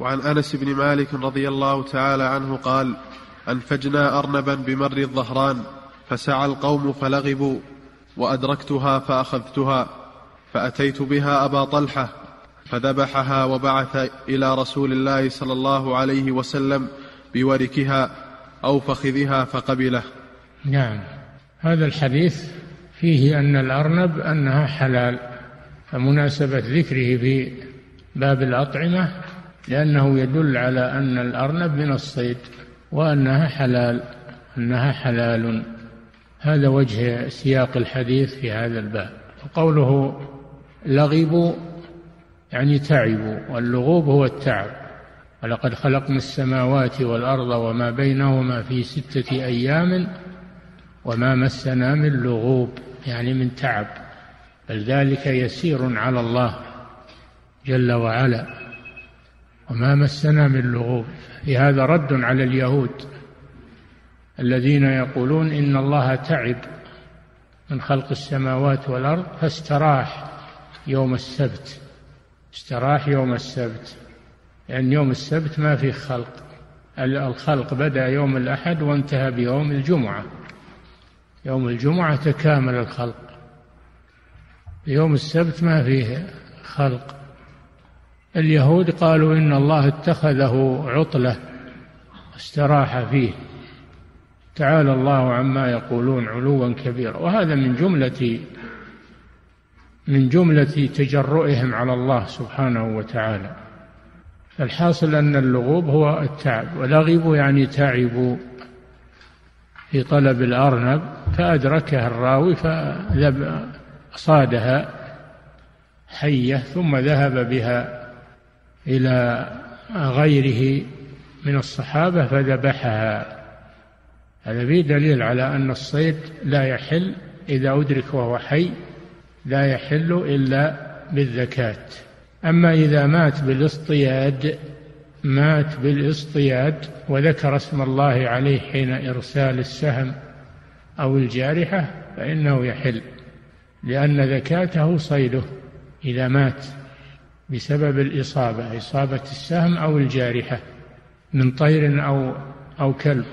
وعن أنس بن مالك رضي الله تعالى عنه قال أنفجنا أرنبا بمر الظهران فسعى القوم فلغبوا وأدركتها فأخذتها فأتيت بها أبا طلحة فذبحها وبعث إلى رسول الله صلى الله عليه وسلم بوركها أو فخذها فقبله. نعم. هذا الحديث فيه أن الأرنب أنها حلال فمناسبة ذكره في باب الأطعمة لأنه يدل على أن الأرنب من الصيد وأنها حلال أنها حلال. هذا وجه سياق الحديث في هذا الباب. وقوله لغبوا يعني تعبوا واللغوب هو التعب. ولقد خلقنا السماوات والأرض وما بينهما في ستة أيام وما مسنا من لغوب يعني من تعب. بل ذلك يسير على الله جل وعلا. وما مسنا من لغوب. في هذا رد على اليهود الذين يقولون إن الله تعب من خلق السماوات والأرض فاستراح يوم السبت. استراح يوم السبت. لأن يوم السبت ما فيه خلق. الخلق بدأ يوم الأحد وانتهى بيوم الجمعة. يوم الجمعة تكامل الخلق. يوم السبت ما فيه خلق. اليهود قالوا إن الله اتخذه عطلة استراح فيه. تعالى الله عما يقولون علوا كبيرا. وهذا من جملة من جملة تجرؤهم على الله سبحانه وتعالى. الحاصل أن اللغوب هو التعب ولغبوا يعني تعبوا في طلب الأرنب فأدركها الراوي فصادها حية ثم ذهب بها إلى غيره من الصحابة فذبحها. هذا فيه دليل على أن الصيد لا يحل إذا أدرك وهو حي لا يحل إلا بالزكاة. أما إذا مات بالاصطياد مات بالاصطياد وذكر اسم الله عليه حين إرسال السهم أو الجارحة فإنه يحل لأن زكاته صيده إذا مات. بسبب الإصابة إصابة السهم أو الجارحة من طير أو أو كلب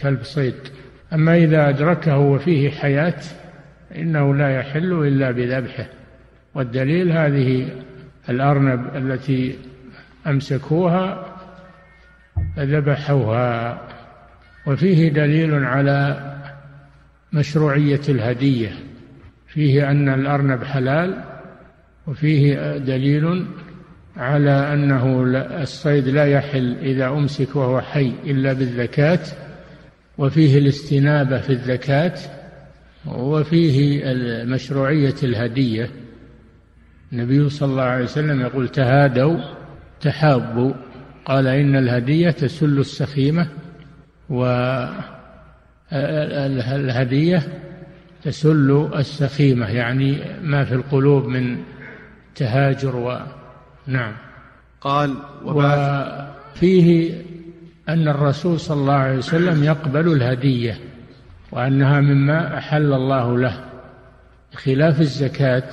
كلب صيد. أما إذا أدركه وفيه حياة إنه لا يحل إلا بذبحه. والدليل هذه الأرنب التي أمسكوها فذبحوها وفيه دليل على مشروعية الهدية. فيه أن الأرنب حلال وفيه دليل على أنه الصيد لا يحل إذا أمسك وهو حي إلا بالزكاة وفيه الاستنابة في الزكاة وفيه مشروعية الهدية. النبي صلى الله عليه وسلم يقول تهادوا تحابوا. قال إن الهدية تسل السخيمة والهدية تسل السخيمة. يعني ما في القلوب من تهاجر و نعم. قال وفيه أن الرسول صلى الله عليه وسلم يقبل الهدية وأنها مما أحل الله له. خلاف الزكاة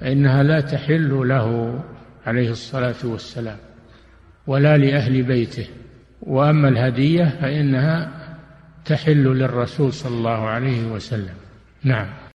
فإنها لا تحل له عليه الصلاة والسلام ولا لأهل بيته. وأما الهدية فإنها تحل للرسول صلى الله عليه وسلم. نعم.